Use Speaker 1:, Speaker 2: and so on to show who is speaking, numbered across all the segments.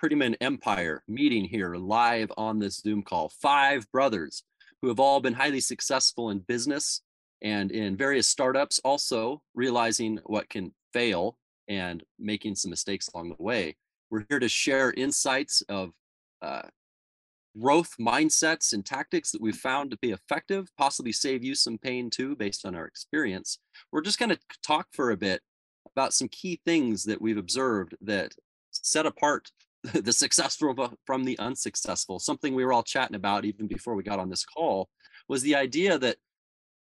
Speaker 1: Prettyman Empire meeting here live on this Zoom call. Five brothers who have all been highly successful in business and in various startups, also realizing what can fail and making some mistakes along the way. We're here to share insights of uh, growth mindsets and tactics that we've found to be effective, possibly save you some pain too, based on our experience. We're just going to talk for a bit about some key things that we've observed that set apart the successful from the unsuccessful. Something we were all chatting about even before we got on this call was the idea that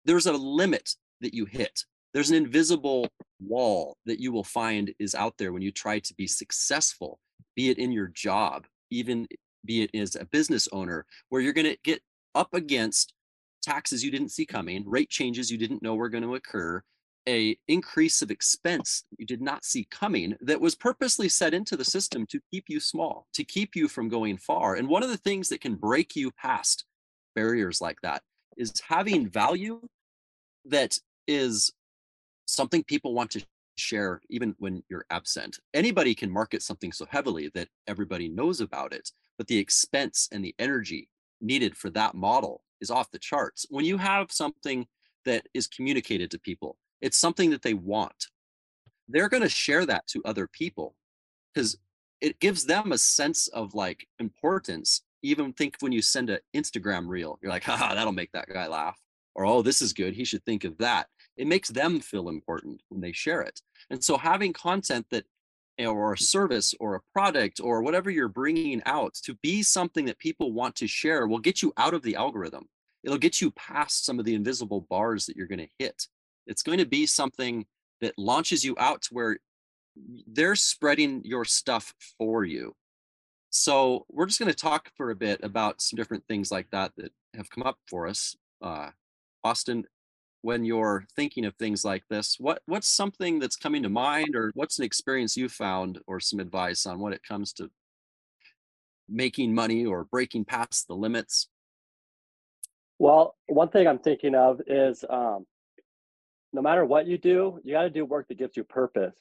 Speaker 1: there's a limit that you hit. There's an invisible wall that you will find is out there when you try to be successful, be it in your job, even be it as a business owner, where you're going to get up against taxes you didn't see coming, rate changes you didn't know were going to occur, a increase of expense you did not see coming that was purposely set into the system to keep you small, to keep you from going far. And one of the things that can break you past barriers like that is having value that is something people want to share even when you're absent. Anybody can market something so heavily that everybody knows about it, but the expense and the energy needed for that model is off the charts. When you have something that is communicated to people, it's something that they want. They're going to share that to other people because it gives them a sense of like importance. Even think when you send an Instagram reel, you're like, haha, that'll make that guy laugh. Or, oh, this is good. He should think of that. It makes them feel important when they share it. And so having content that or a service or a product or whatever you're bringing out to be something that people want to share will get you out of the algorithm. It'll get you past some of the invisible bars that you're going to hit. It's going to be something that launches you out to where they're spreading your stuff for you. So we're just going to talk for a bit about some different things like that that have come up for us. Uh, Austin, when you're thinking of things like this, what what's something that's coming to mind, or what's an experience you found, or some advice on when it comes to making money or breaking past the limits?
Speaker 2: Well, one thing I'm thinking of is um, no matter what you do, you got to do work that gives you purpose.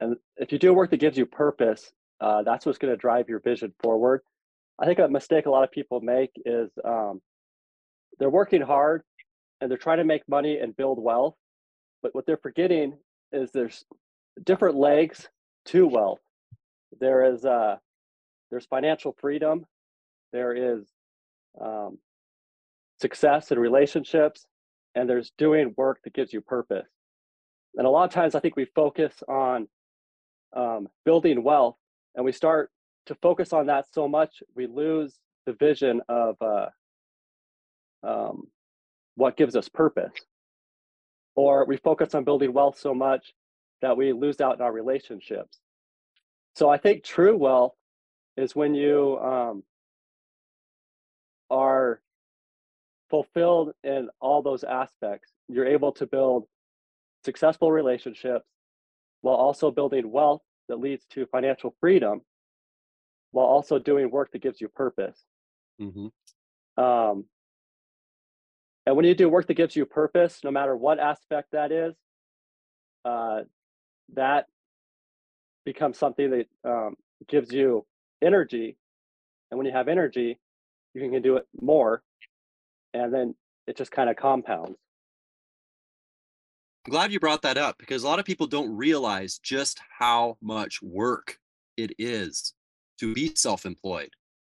Speaker 2: And if you do work that gives you purpose, uh, that's what's going to drive your vision forward. I think a mistake a lot of people make is um, they're working hard and they're trying to make money and build wealth. But what they're forgetting is there's different legs to wealth. There is uh, there's financial freedom. There is um, success in relationships and there's doing work that gives you purpose. And a lot of times I think we focus on um, building wealth and we start to focus on that so much, we lose the vision of uh, um, what gives us purpose. Or we focus on building wealth so much that we lose out in our relationships. So I think true wealth is when you um, are fulfilled in all those aspects, you're able to build successful relationships while also building wealth that leads to financial freedom while also doing work that gives you purpose. Mm-hmm. Um, and when you do work that gives you purpose, no matter what aspect that is, uh, that becomes something that um, gives you energy. And when you have energy, you can do it more and then it just kind of compounds.
Speaker 1: I'm glad you brought that up because a lot of people don't realize just how much work it is to be self employed,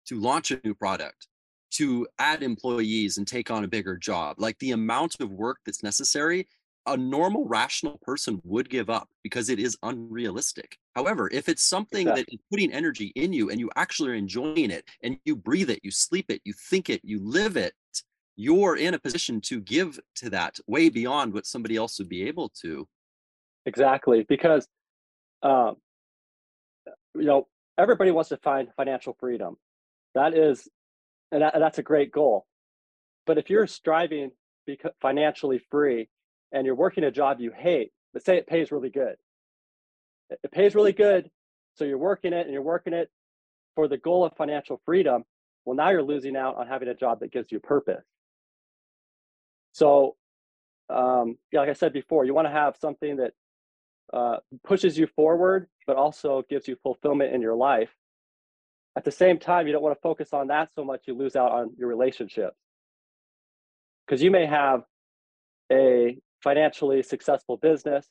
Speaker 1: to launch a new product, to add employees and take on a bigger job. Like the amount of work that's necessary, a normal, rational person would give up because it is unrealistic. However, if it's something exactly. that is putting energy in you and you actually are enjoying it and you breathe it, you sleep it, you think it, you live it, you're in a position to give to that way beyond what somebody else would be able to.
Speaker 2: Exactly because um, you know everybody wants to find financial freedom. That is and, that, and that's a great goal. But if you're striving be financially free and you're working a job you hate but say it pays really good. It pays really good so you're working it and you're working it for the goal of financial freedom well now you're losing out on having a job that gives you purpose so, um, yeah, like I said before, you want to have something that uh, pushes you forward, but also gives you fulfillment in your life. at the same time, you don't want to focus on that so much you lose out on your relationships. Because you may have a financially successful business,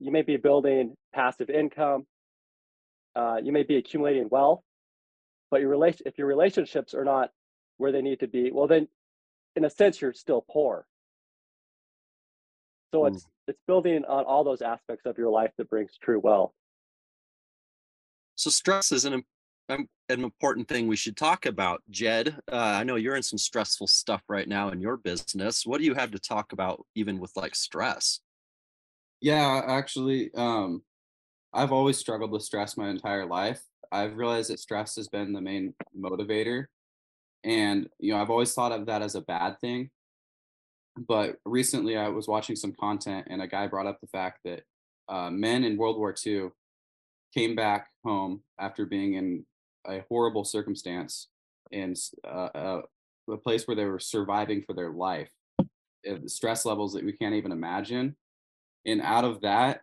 Speaker 2: you may be building passive income, uh, you may be accumulating wealth, but your relation if your relationships are not where they need to be, well then in a sense you're still poor. So mm. it's it's building on all those aspects of your life that brings true wealth.
Speaker 1: So stress is an an important thing we should talk about, Jed. Uh, I know you're in some stressful stuff right now in your business. What do you have to talk about, even with like stress?
Speaker 3: Yeah, actually, um, I've always struggled with stress my entire life. I've realized that stress has been the main motivator, and you know, I've always thought of that as a bad thing. But recently, I was watching some content, and a guy brought up the fact that uh, men in World War II came back home after being in a horrible circumstance and uh, uh, a place where they were surviving for their life, stress levels that we can't even imagine. And out of that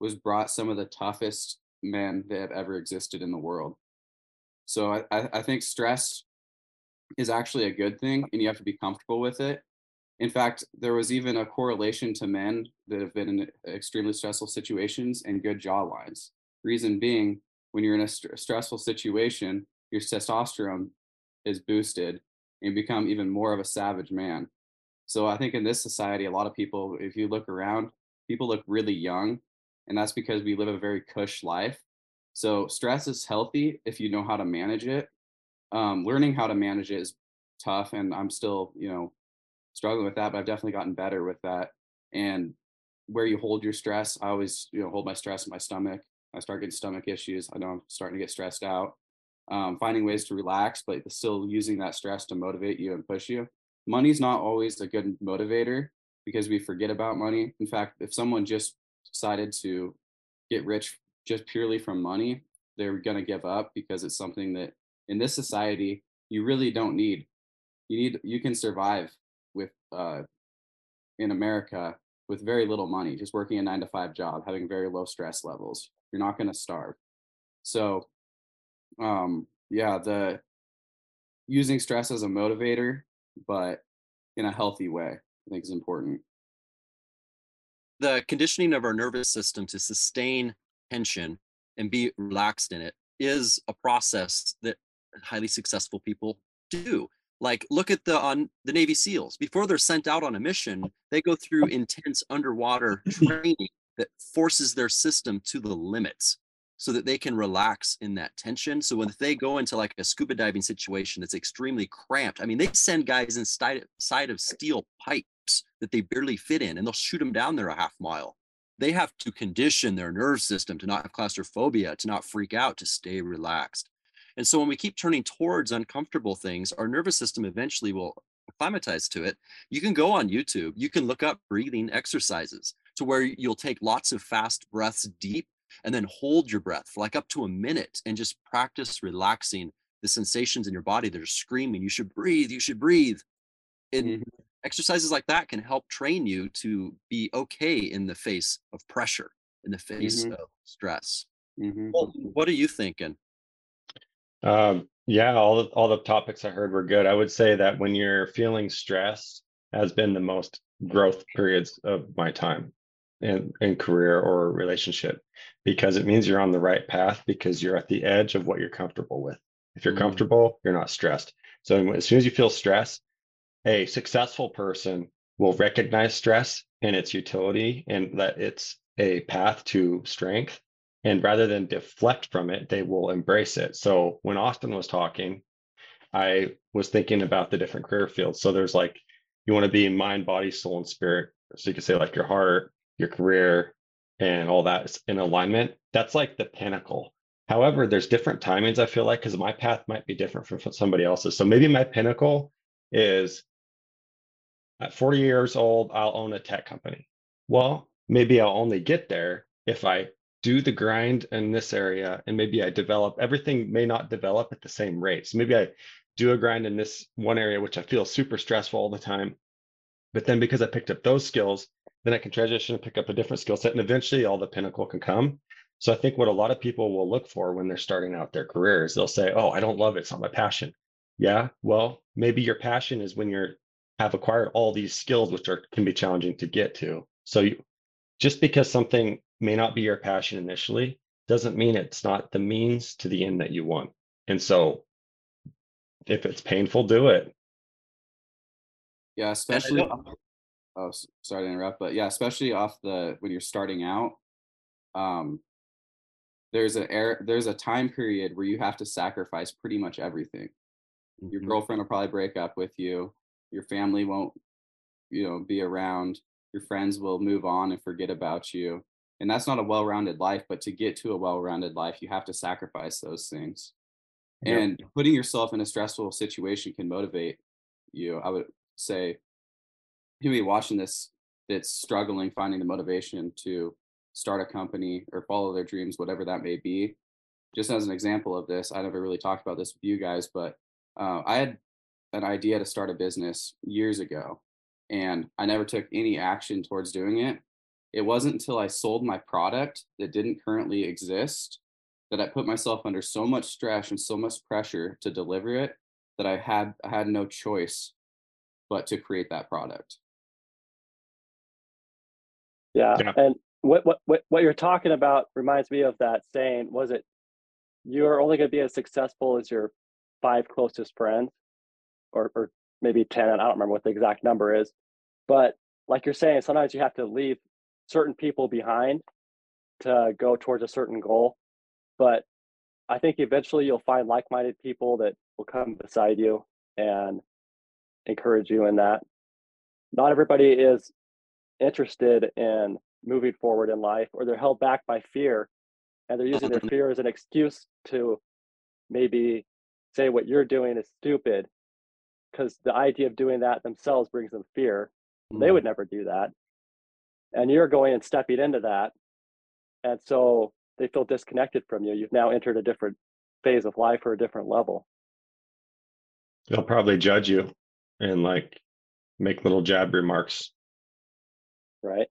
Speaker 3: was brought some of the toughest men that have ever existed in the world. So I, I think stress is actually a good thing and you have to be comfortable with it. In fact, there was even a correlation to men that have been in extremely stressful situations and good jawlines. Reason being, when you're in a st- stressful situation, your testosterone is boosted and become even more of a savage man. So I think in this society, a lot of people, if you look around, people look really young, and that's because we live a very cush life. So stress is healthy if you know how to manage it. Um, learning how to manage it is tough, and I'm still, you know, struggling with that, but I've definitely gotten better with that. And where you hold your stress, I always, you know, hold my stress in my stomach I start getting stomach issues. I know I'm starting to get stressed out. Um, finding ways to relax, but still using that stress to motivate you and push you. Money's not always a good motivator because we forget about money. In fact, if someone just decided to get rich just purely from money, they're going to give up because it's something that in this society you really don't need. You need you can survive with uh, in America with very little money, just working a nine to five job, having very low stress levels. You're not going to starve. So, um, yeah, the using stress as a motivator, but in a healthy way, I think is important.
Speaker 1: The conditioning of our nervous system to sustain tension and be relaxed in it is a process that highly successful people do like look at the on the navy seals before they're sent out on a mission they go through intense underwater training that forces their system to the limits so that they can relax in that tension. So when they go into like a scuba diving situation that's extremely cramped, I mean, they send guys inside side of steel pipes that they barely fit in, and they'll shoot them down there a half mile. They have to condition their nerve system to not have claustrophobia, to not freak out, to stay relaxed. And so when we keep turning towards uncomfortable things, our nervous system eventually will acclimatize to it. You can go on YouTube, you can look up breathing exercises to where you'll take lots of fast breaths deep and then hold your breath for like up to a minute and just practice relaxing the sensations in your body that are screaming, you should breathe, you should breathe. And mm-hmm. exercises like that can help train you to be okay in the face of pressure, in the face mm-hmm. of stress. Mm-hmm. Well, what are you thinking?
Speaker 4: Um, yeah, all the, all the topics I heard were good. I would say that when you're feeling stressed has been the most growth periods of my time in, in career or relationship because it means you're on the right path because you're at the edge of what you're comfortable with. If you're mm comfortable, you're not stressed. So as soon as you feel stress, a successful person will recognize stress and its utility and that it's a path to strength. And rather than deflect from it, they will embrace it. So when Austin was talking, I was thinking about the different career fields. So there's like, you want to be mind, body, soul, and spirit. So you could say like your heart, your career and all that is in alignment, that's like the pinnacle. However, there's different timings, I feel like, because my path might be different from somebody else's. So maybe my pinnacle is at 40 years old, I'll own a tech company. Well, maybe I'll only get there if I do the grind in this area and maybe I develop everything may not develop at the same rate. So maybe I do a grind in this one area, which I feel super stressful all the time. But then because I picked up those skills, then I can transition and pick up a different skill set, and eventually all the pinnacle can come. So I think what a lot of people will look for when they're starting out their careers, they'll say, "Oh, I don't love it. It's not my passion." Yeah, well, maybe your passion is when you're have acquired all these skills, which are can be challenging to get to. So you, just because something may not be your passion initially, doesn't mean it's not the means to the end that you want. And so, if it's painful, do it.
Speaker 3: Yeah, especially. Oh, sorry to interrupt, but yeah, especially off the when you're starting out, um, there's a air there's a time period where you have to sacrifice pretty much everything. Your
Speaker 1: Mhm.
Speaker 3: girlfriend will probably break up with you. Your family won't, you know, be around. Your friends will move on and forget about you. And that's not a well-rounded life, but to get to a well-rounded life, you have to sacrifice those things. And putting yourself in a stressful situation can motivate you. I would say anybody watching this that's struggling finding the motivation to start a company or follow their dreams, whatever that may be. Just as an example of this, I never really talked about this with you guys, but uh, I had an idea to start a business years ago, and I never took any action towards doing it. It wasn't until I sold my product that didn't currently exist that I put myself under so much stress and so much pressure to deliver it that I had I had no choice but to create that product.
Speaker 2: Yeah.
Speaker 4: Yeah.
Speaker 2: And what, what what what you're talking about reminds me of that saying, was it you're only gonna be as successful as your five closest friends or or maybe 10, I don't remember what the exact number is. But like you're saying, sometimes you have to leave certain people behind to go towards a certain goal. But I think eventually you'll find like-minded people that will come beside you and encourage you in that. Not everybody is interested in moving forward in life or they're held back by fear and they're using their fear as an excuse to maybe say what you're doing is stupid because the idea of doing that themselves brings them fear they
Speaker 1: Mm.
Speaker 2: would never do that and you're going and stepping into that and so they feel disconnected from you you've now entered a different phase of life or a different level
Speaker 4: They'll probably judge you and like make little jab remarks.
Speaker 2: right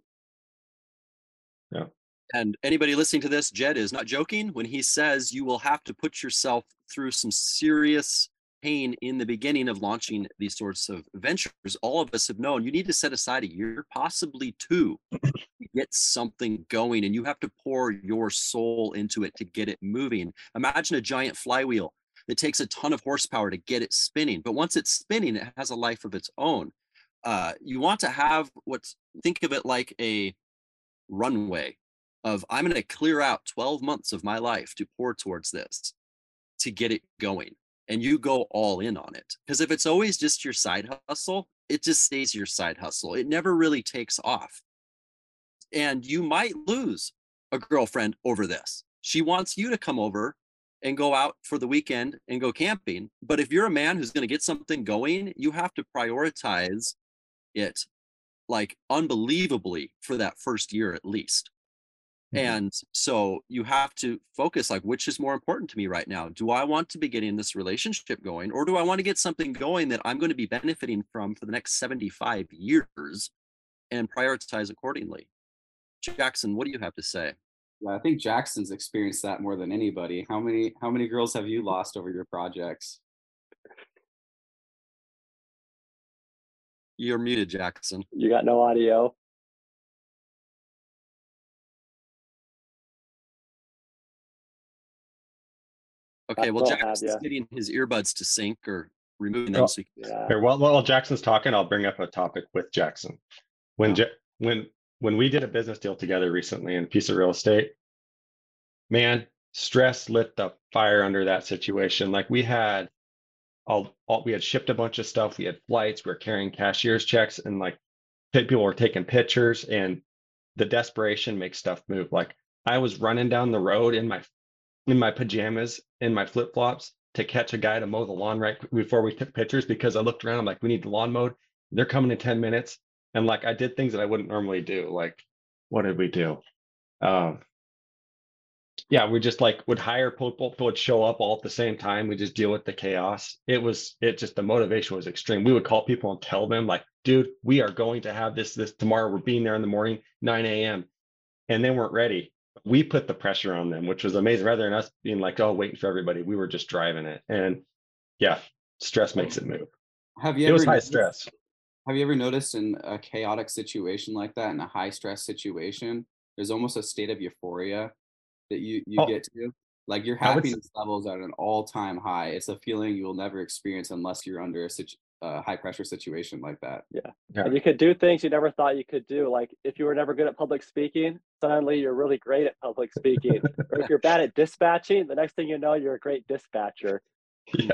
Speaker 2: Yeah.
Speaker 1: And anybody listening to this, Jed is not joking when he says you will have to put yourself through some serious pain in the beginning of launching these sorts of ventures. All of us have known you need to set aside a year, possibly two, to get something going, and you have to pour your soul into it to get it moving. Imagine a giant flywheel that takes a ton of horsepower to get it spinning, but once it's spinning, it has a life of its own. Uh, you want to have what's think of it like a runway of I'm going to clear out 12 months of my life to pour towards this to get it going. And you go all in on it. Because if it's always just your side hustle, it just stays your side hustle. It never really takes off. And you might lose a girlfriend over this. She wants you to come over and go out for the weekend and go camping. But if you're a man who's going to get something going, you have to prioritize it like unbelievably for that first year at least.
Speaker 4: Mhm.
Speaker 1: And so you have to focus like, which is more important to me right now? Do I want to be getting this relationship going, or do I want to get something going that I'm going to be benefiting from for the next 75 years and prioritize accordingly? Jackson, what do you have to say?
Speaker 3: Yeah, I think Jackson's experienced that more than anybody. How many how many girls have you lost over your projects?
Speaker 1: You're muted, Jackson.
Speaker 2: you got no audio
Speaker 1: Okay, well,
Speaker 2: still have
Speaker 1: Jackson's
Speaker 2: ya.
Speaker 1: getting his earbuds to sync or removing them. So he-
Speaker 2: yeah
Speaker 4: Here, while, while Jackson's talking, I'll bring up a topic with Jackson. When Ja- when when we did a business deal together recently in a piece of real estate, man, stress lit the fire under that situation. Like we had all, all we had shipped a bunch of stuff, we had flights, we were carrying cashier's checks, and like people were taking pictures, and the desperation makes stuff move. Like I was running down the road in my in my pajamas and my flip flops to catch a guy to mow the lawn right before we took pictures because I looked around. I'm like, we need the lawn mowed. They're coming in 10 minutes. And like I did things that I wouldn't normally do. Like, what did we do? Um, yeah, we just like would hire people would show up all at the same time. We just deal with the chaos. It was it just the motivation was extreme. We would call people and tell them, like, dude, we are going to have this this tomorrow. We're being there in the morning, 9 a.m. And they weren't ready. We put the pressure on them, which was amazing. Rather than us being like, oh, waiting for everybody, we were just driving it. And yeah, stress makes it move.
Speaker 3: Have you
Speaker 4: It was
Speaker 3: ever
Speaker 4: high
Speaker 3: noticed-
Speaker 4: stress.
Speaker 3: Have you ever noticed in a chaotic situation like that, in a high stress situation, there's almost a state of euphoria that you you
Speaker 4: Oh.
Speaker 3: get to? Like your
Speaker 4: would
Speaker 3: happiness levels are at an all time high. It's a feeling you'll never experience unless you're under a situ- uh, high pressure situation like that.
Speaker 4: Yeah.
Speaker 2: And you could do things you never thought you could do. Like if you were never good at public speaking, suddenly you're really great at public speaking. or if you're bad at dispatching, the next thing you know, you're a great dispatcher.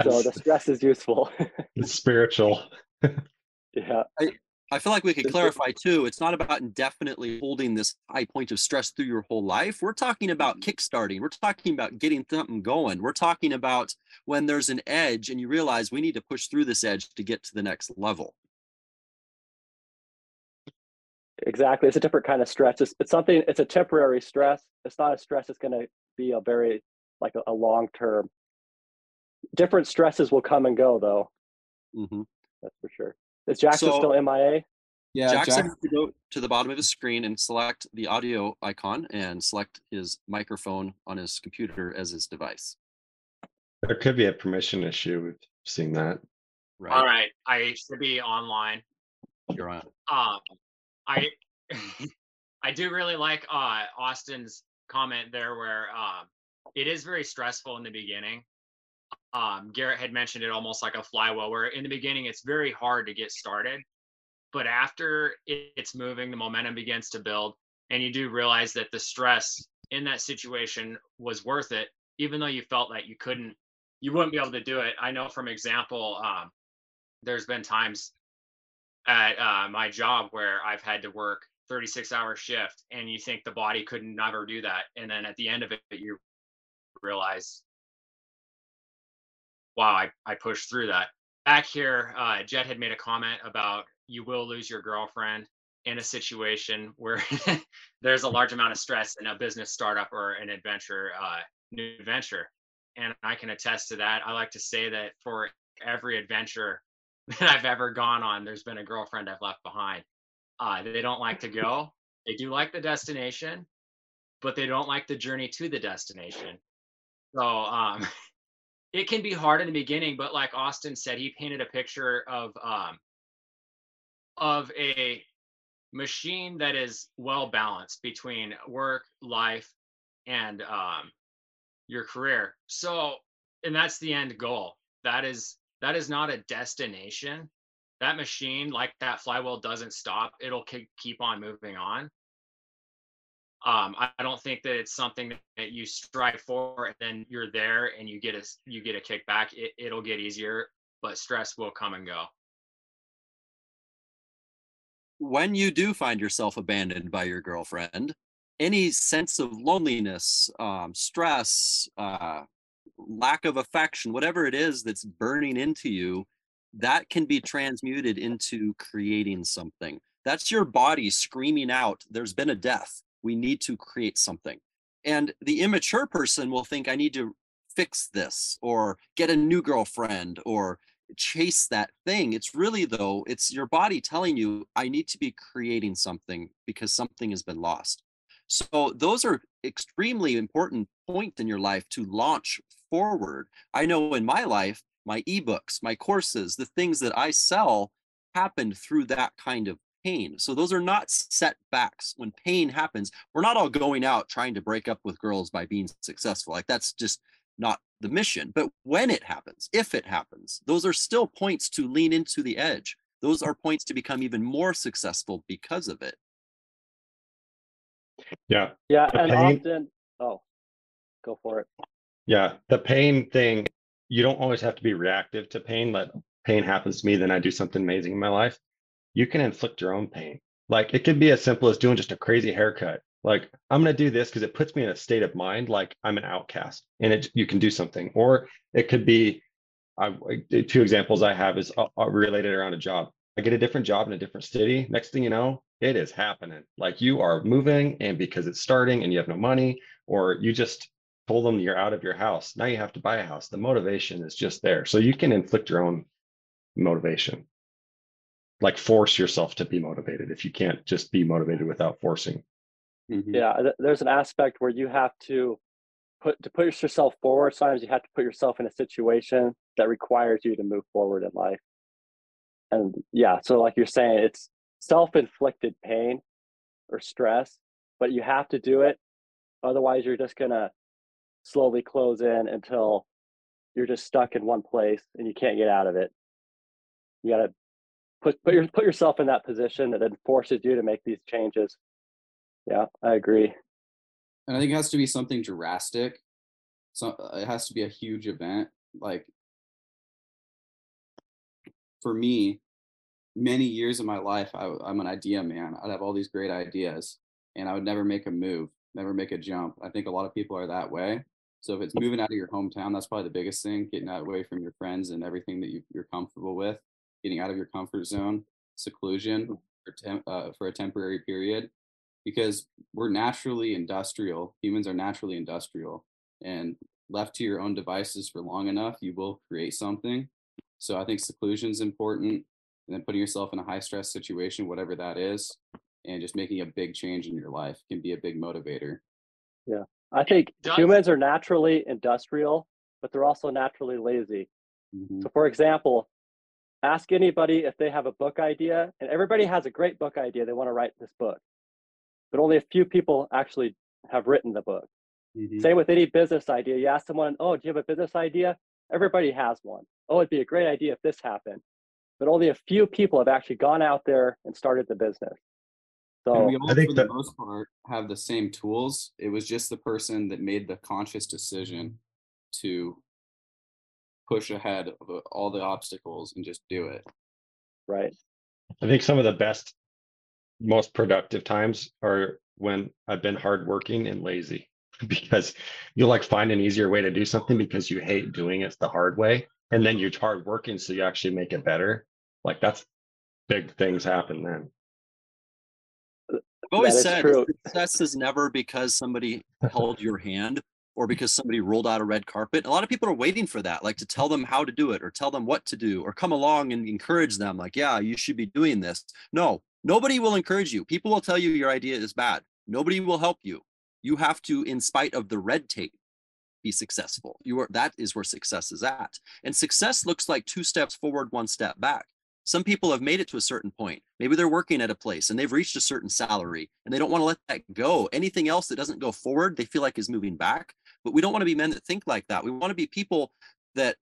Speaker 2: So the stress is useful.
Speaker 4: it's spiritual.
Speaker 2: yeah.
Speaker 1: I feel like we could clarify too. It's not about indefinitely holding this high point of stress through your whole life. We're talking about kickstarting. We're talking about getting something going. We're talking about when there's an edge and you realize we need to push through this edge to get to the next level.
Speaker 2: Exactly. It's a different kind of stress. It's, it's something, it's a temporary stress. It's not a stress that's going to be a very, like a, a long term. Different stresses will come and go, though.
Speaker 1: Mm-hmm.
Speaker 2: That's for sure. Is Jackson
Speaker 1: So-
Speaker 2: still MIA?
Speaker 3: Yeah,
Speaker 1: Jackson
Speaker 3: Jack,
Speaker 1: has to go to the bottom of his screen and select the audio icon and select his microphone on his computer as his device.
Speaker 4: There could be a permission issue. We've seen that.
Speaker 1: Right.
Speaker 5: All right, I should be online.
Speaker 1: You're on.
Speaker 5: Um, I I do really like uh Austin's comment there, where um it is very stressful in the beginning. Um, Garrett had mentioned it almost like a flywheel, where in the beginning it's very hard to get started, but after it- it's moving, the momentum begins to build, and you do realize that the stress in that situation was worth it, even though you felt that you couldn't, you wouldn't be able to do it. I know from example, um, there's been times at uh, my job where I've had to work 36 hour shift and you think the body could never do that. And then at the end of it, you realize, wow, I, I pushed through that. Back here, uh, Jed had made a comment about you will lose your girlfriend in a situation where there's a large amount of stress in a business startup or an adventure, uh, new venture. And I can attest to that. I like to say that for every adventure that I've ever gone on, there's been a girlfriend I've left behind. Uh, they don't like to go. They do like the destination, but they don't like the journey to the destination. So um, it can be hard in the beginning, but like Austin said, he painted a picture of um, of a machine that is well balanced between work, life, and um, your career. So, and that's the end goal. That is that is not a destination. That machine, like that flywheel, doesn't stop. It'll ke- keep on moving on. Um, I, don't think that it's something that you strive for and then you're there and you get a you get a kickback. It, it'll get easier, but stress will come and go.
Speaker 1: when you do find yourself abandoned by your girlfriend, any sense of loneliness, um, stress, uh, lack of affection, whatever it is that's burning into you, that can be transmuted into creating something. That's your body screaming out, there's been a death. We need to create something. And the immature person will think, I need to fix this or get a new girlfriend or chase that thing. It's really though, it's your body telling you, I need to be creating something because something has been lost. So those are extremely important point in your life to launch forward. I know in my life, my ebooks, my courses, the things that I sell happened through that kind of pain. So those are not setbacks. When pain happens, we're not all going out trying to break up with girls by being successful. Like that's just not the mission. But when it happens, if it happens, those are still points to lean into the edge. Those are points to become even more successful because of it.
Speaker 4: Yeah.
Speaker 2: Yeah.
Speaker 4: The
Speaker 2: And
Speaker 4: pain-
Speaker 2: often, oh, go for it.
Speaker 4: Yeah. The pain thing, you don't always have to be reactive to pain. Let pain happens to me, then I do something amazing in my life. You can inflict your own pain. Like it could be as simple as doing just a crazy haircut. Like I'm going to do this because it puts me in a state of mind like I'm an outcast and it you can do something. Or it could be I two examples I have is uh, uh, related around a job. I get a different job in a different city. Next thing you know, it is happening. Like you are moving and because it's starting and you have no money or you just told them you're out of your house. Now you have to buy a house. The motivation is just there. So you can inflict your own motivation. Like force yourself to be motivated if you can't just be motivated without forcing.
Speaker 3: Mhm.
Speaker 2: yeah th- there's an aspect where you have to put to put yourself forward sometimes you have to put yourself in a situation that requires you to move forward in life. And yeah so like you're saying it's self-inflicted pain or stress but you have to do it otherwise you're just gonna slowly close in until you're just stuck in one place and you can't get out of it. You gotta put put, your, put yourself in that position that then forces you to make these changes yeah i agree
Speaker 3: and I think it has to be something drastic. So uh, it has to be a huge event. Like for me, many years of my life, I, am an idea man. I'd have all these great ideas, and I would never make a move, never make a jump. I think a lot of people are that way. So if it's moving out of your hometown, that's probably the biggest thing. Getting out away from your friends and everything that you, you're comfortable with, getting out of your comfort zone, seclusion for, tem- uh, for a temporary period because we're naturally industrial. Humans are naturally industrial, and left to your own devices for long enough, you will create something. So I think seclusion is important, and then putting yourself in a high stress situation, whatever that is, and just making a big change in your life can be a big motivator.
Speaker 2: Yeah, I think humans are naturally industrial, but they're also naturally lazy.
Speaker 3: Mhm.
Speaker 2: So, for example, ask anybody if they have a book idea, and everybody has a great book idea. They want to write this book, but only a few people actually have written the book.
Speaker 3: Mhm.
Speaker 2: Same with any business idea. You ask someone, "Oh, do you have a business idea?" Everybody has one. Oh, it'd be a great idea if this happened, but only a few people have actually gone out there and started the business.
Speaker 3: And
Speaker 2: So,
Speaker 3: we all,
Speaker 4: I think
Speaker 3: for the
Speaker 4: that-
Speaker 3: most part, have the same tools. It was just the person that made the conscious decision to push ahead of uh, all the obstacles and just do it.
Speaker 2: right,
Speaker 4: I think some of the best, most productive times are when I've been hardworking and lazy because you like find an easier way to do something because you hate doing it the hard way. And then you're hardworking, so you actually make it better. Like that's big things happen then.
Speaker 1: I've always said
Speaker 2: true.
Speaker 1: success is never because somebody held your hand or because somebody rolled out a red carpet. A lot of people are waiting for that, like to tell them how to do it or tell them what to do or come along and encourage them, like, yeah, you should be doing this. No, nobody will encourage you. People will tell you your idea is bad. Nobody will help you. You have to, in spite of the red tape, be successful. You are that is where success is at. And success looks like two steps forward, one step back. Some people have made it to a certain point. Maybe they're working at a place and they've reached a certain salary and they don't want to let that go. Anything else that doesn't go forward, they feel like is moving back. But we don't want to be men that think like that. We want to be people that,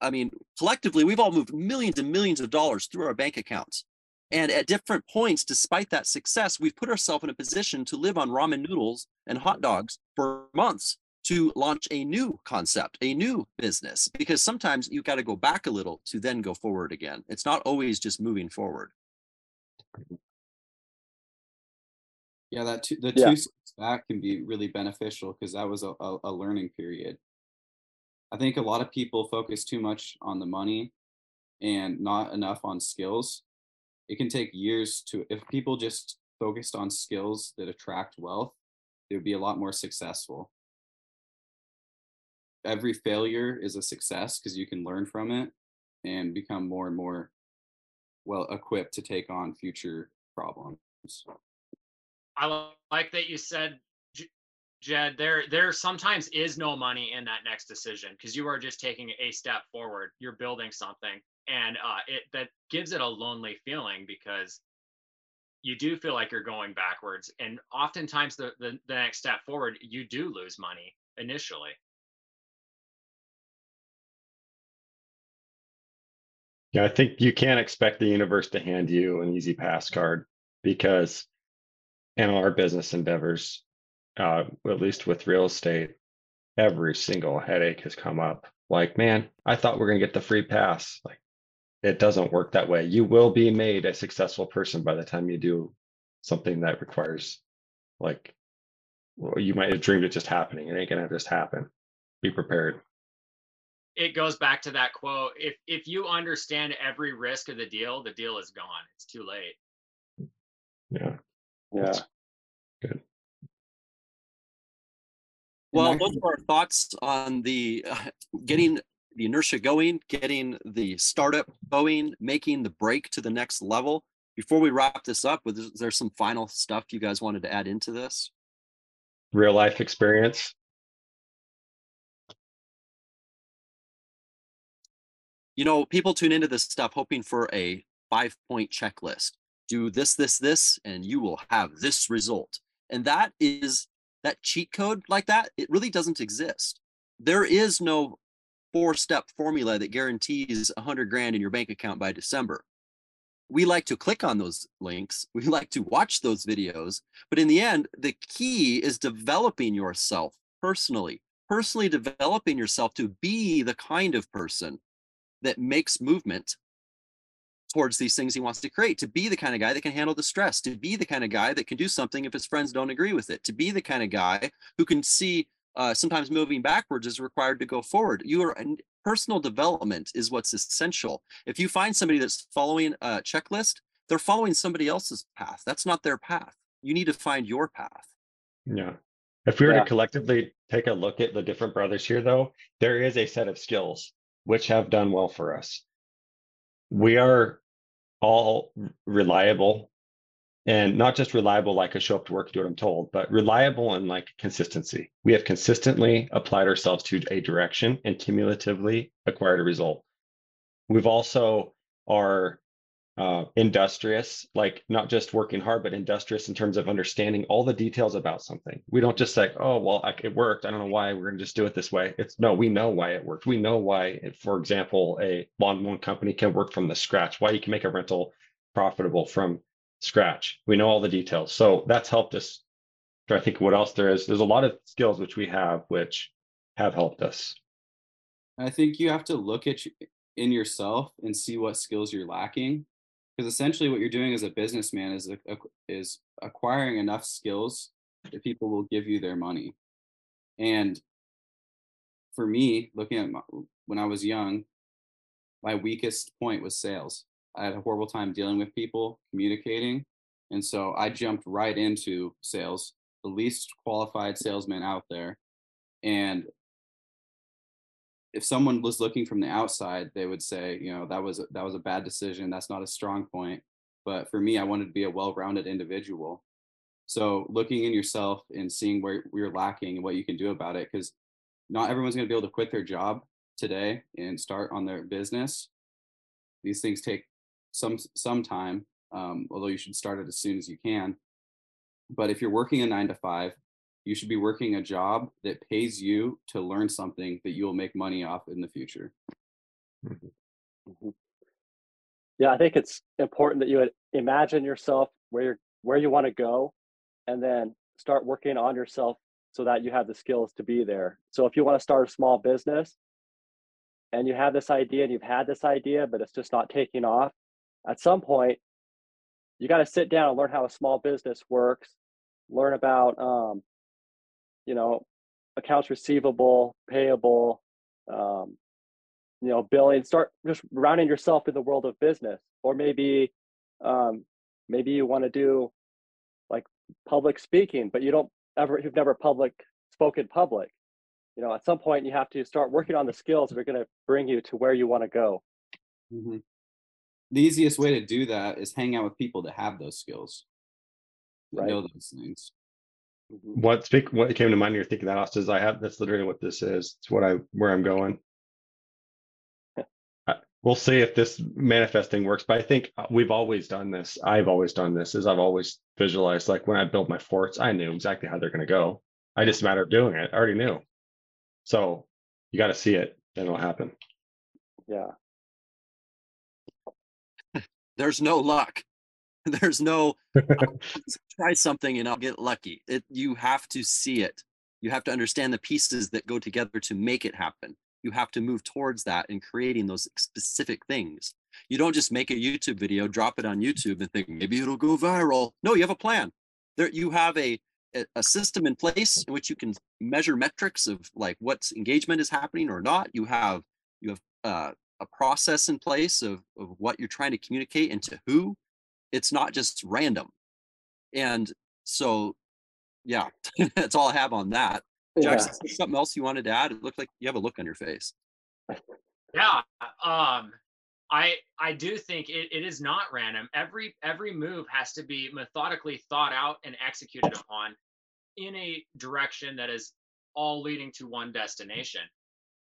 Speaker 1: I mean, collectively, we've all moved millions and millions of dollars through our bank accounts. And at different points, despite that success, we've put ourselves in a position to live on ramen noodles and hot dogs for months to launch a new concept, a new business, because sometimes you've got to go back a little to then go forward again. It's not always just moving forward.
Speaker 3: Yeah, that two, the
Speaker 2: Yeah.
Speaker 3: two back can be really beneficial because that was a, a, a learning period. I think a lot of people focus too much on the money and not enough on skills. It can take years to, if people just focused on skills that attract wealth, they would be a lot more successful. Every failure is a success because you can learn from it and become more and more well equipped to take on future problems.
Speaker 5: I like that you said, Jed. There, there sometimes is no money in that next decision because you are just taking a step forward. You're building something, and uh, it that gives it a lonely feeling because you do feel like you're going backwards, and oftentimes the the, the next step forward, you do lose money initially.
Speaker 4: Yeah, I think you can't expect the universe to hand you an easy pass card because in our business endeavors, uh, at least with real estate, every single headache has come up. Like, man, I thought we are gonna get the free pass. Like, it doesn't work that way. You will be made a successful person by the time you do something that requires, like, well, you might have dreamed it just happening. It ain't gonna just happen. Be prepared.
Speaker 5: It goes back to that quote: "If if you understand every risk of the deal, the deal is gone. It's too late."
Speaker 4: Yeah.
Speaker 2: Yeah.
Speaker 4: That's good.
Speaker 1: Well, those
Speaker 3: think-
Speaker 1: are our thoughts on the uh, getting the inertia going, getting the startup going, making the break to the next level. Before we wrap this up, was there some final stuff you guys wanted to add into this?
Speaker 4: real life experience?
Speaker 1: You know, people tune into this stuff hoping for a five point checklist. Do this, this, this, and you will have this result. And that is that cheat code like that, it really doesn't exist. There is no four step formula that guarantees a hundred grand in your bank account by December. We like to click on those links. We like to watch those videos. But in the end, the key is developing yourself personally, personally developing yourself to be the kind of person that makes movement towards these things he wants to create to be the kind of guy that can handle the stress to be the kind of guy that can do something if his friends don't agree with it to be the kind of guy who can see uh, sometimes moving backwards is required to go forward. You are personal development is what's essential. If you find somebody that's following a checklist they're following somebody else's path. That's not their path. You need to find your path.
Speaker 4: Yeah. If we were
Speaker 2: Yeah.
Speaker 4: to collectively take a look at the different brothers here though there is a set of skills which have done well for us. We are all reliable and not just reliable like I show up to work do what I'm told, but reliable and like consistency. We have consistently applied ourselves to a direction and cumulatively acquired a result. We've also are uh, industrious, like not just working hard, but industrious in terms of understanding all the details about something. We don't just say, oh, well, I, it worked. I don't know why we're going to just do it this way. It's no, we know why it worked. We know why, for example, a lawn mowing company can work from the scratch, why you can make a rental profitable from scratch. We know all the details. So that's helped us. I think what else there is, there's a lot of skills which we have, which have helped us.
Speaker 3: I think you have to look at in yourself and see what skills you're lacking, because essentially what you're doing as a businessman is ac- ac- is acquiring enough skills that people will give you their money. And for me, looking at my, when I was young, my weakest point was sales. I had a horrible time dealing with people, communicating, and so I jumped right into sales, the least qualified salesman out there, and if someone was looking from the outside, they would say, you know, that was that was a bad decision. That's not a strong point. But for me, I wanted to be a well-rounded individual. So looking in yourself and seeing where you're lacking and what you can do about it, because not everyone's going to be able to quit their job today and start on their business. These things take some some time, um, although you should start it as soon as you can. But if you're working a nine to five, you should be working a job that pays you to learn something that you'll make money off in the future.
Speaker 2: Mhm. Yeah, I think it's important that you imagine yourself where you're where you want to go, and then start working on yourself so that you have the skills to be there. So if you want to start a small business and you have this idea and you've had this idea, but it's just not taking off, at some point you got to sit down and learn how a small business works, learn about um, you know, accounts receivable, payable, um, you know, billing, start just rounding yourself in the world of business. Or maybe um, maybe you want to do like public speaking, but you don't ever you've never public spoken public. You know, at some point you have to start working on the skills that are going to bring you to where you want to go.
Speaker 3: The easiest way to do that is hang out with people that have those skills, that
Speaker 2: Right.
Speaker 3: know those things.
Speaker 2: Mhm.
Speaker 4: What speak what came to mind when you're thinking that Austin, is I have that's literally what this is. It's what I where I'm going. I- We'll see if this manifesting works, but I think uh, we've always done this. I've always done this. Is I've always visualized like when I built my forts, I knew exactly how they're going to go. I just a matter of doing it. I already knew. So you got to see it, then it'll happen.
Speaker 2: Yeah.
Speaker 1: There's no luck. There's no try something and I'll get lucky. It you have to see it. You have to understand the pieces that go together to make it happen. You have to move towards that and creating those specific things. You don't just make a YouTube video, drop it on YouTube and think maybe it'll go viral. No, you have a plan. There you have a a- system in place in which you can measure metrics of like what engagement is happening or not. You have you have uh, a process in place of, of what you're trying to communicate and to who. It's not just random. And so, yeah, that's all I have on that.
Speaker 2: Yeah.
Speaker 1: Jackson, there something else you wanted to add? It looked like you have a look on your face.
Speaker 5: Yeah. Um, I I do think it, it is not random. Every every move has to be methodically thought out and executed upon. in a direction that is all leading to one destination.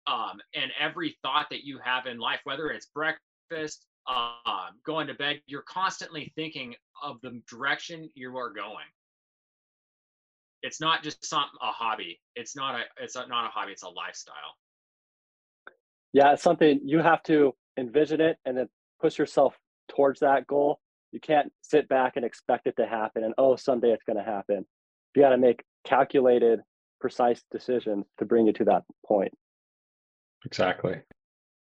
Speaker 5: Um, and every thought that you have in life, whether it's breakfast, uh, going to bed, you're constantly thinking of the direction you are going. It's not just some a hobby. It's not a it's a, not a hobby. It's a lifestyle.
Speaker 2: Yeah, it's something you have to envision it and then push yourself towards that goal. You can't sit back and expect it to happen and oh someday it's going to happen. You got to make calculated, precise decisions to bring you to that point.
Speaker 4: Exactly.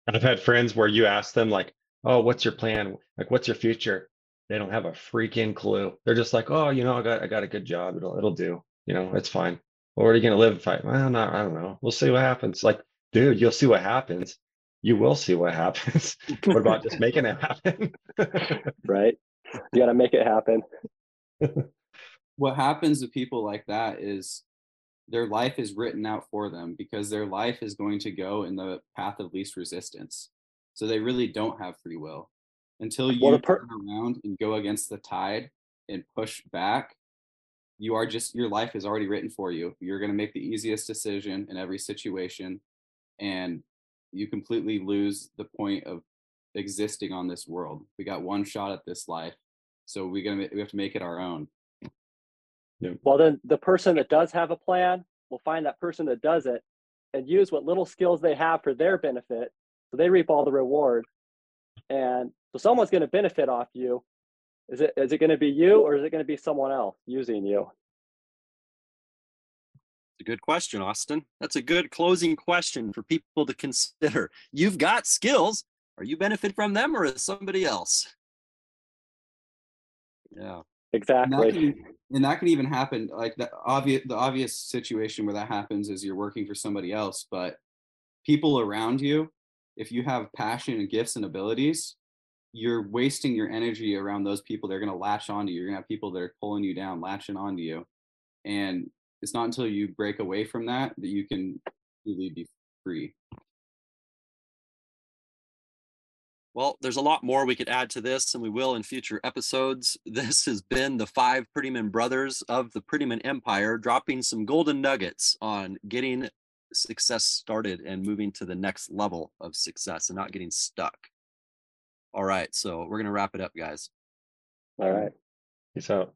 Speaker 4: And I've had friends where you ask them like, "Oh, what's your plan? Like, what's your future?" They don't have a freaking clue. They're just like, "Oh, you know, I got I got a good job. It'll it'll do. You know, it's fine." Well, where are you going to live? If I, well, not, I don't know. We'll see what happens. Like, dude, you'll see what happens. You will see what happens. what about just making it happen?
Speaker 2: right? You got to make it happen.
Speaker 3: what happens to people like that is their life is written out for them because their life is going to go in the path of least resistance. So they really don't have free will until you well, per- turn around and go against the tide and push back. You are just your life is already written for you. You're going to make the easiest decision in every situation, and you completely lose the point of existing on this world. We got one shot at this life, so we gonna we have to make it our own.
Speaker 2: Well, then the person that does have a plan will find that person that does it and use what little skills they have for their benefit. So they reap all the reward. And so someone's going to benefit off you. Is it is it going to be you or is it going to be someone else using you?
Speaker 1: It's a good question, Austin. That's a good closing question for people to consider. You've got skills. Are you benefit from them or is somebody else? Yeah.
Speaker 2: Exactly.
Speaker 3: And that, can, and that can even happen. Like the obvious, the obvious situation where that happens is you're working for somebody else, but people around you, if you have passion and gifts and abilities, you're wasting your energy around those people. They're going to latch onto you. You're going to have people that are pulling you down, latching onto you. And it's not until you break away from that that you can really be free.
Speaker 1: Well, there's a lot more we could add to this, and we will in future episodes. This has been the five Prettyman brothers of the Prettyman Empire, dropping some golden nuggets on getting success started and moving to the next level of success and not getting stuck. All right, so we're going to wrap it up, guys.
Speaker 2: All right.
Speaker 4: Peace out.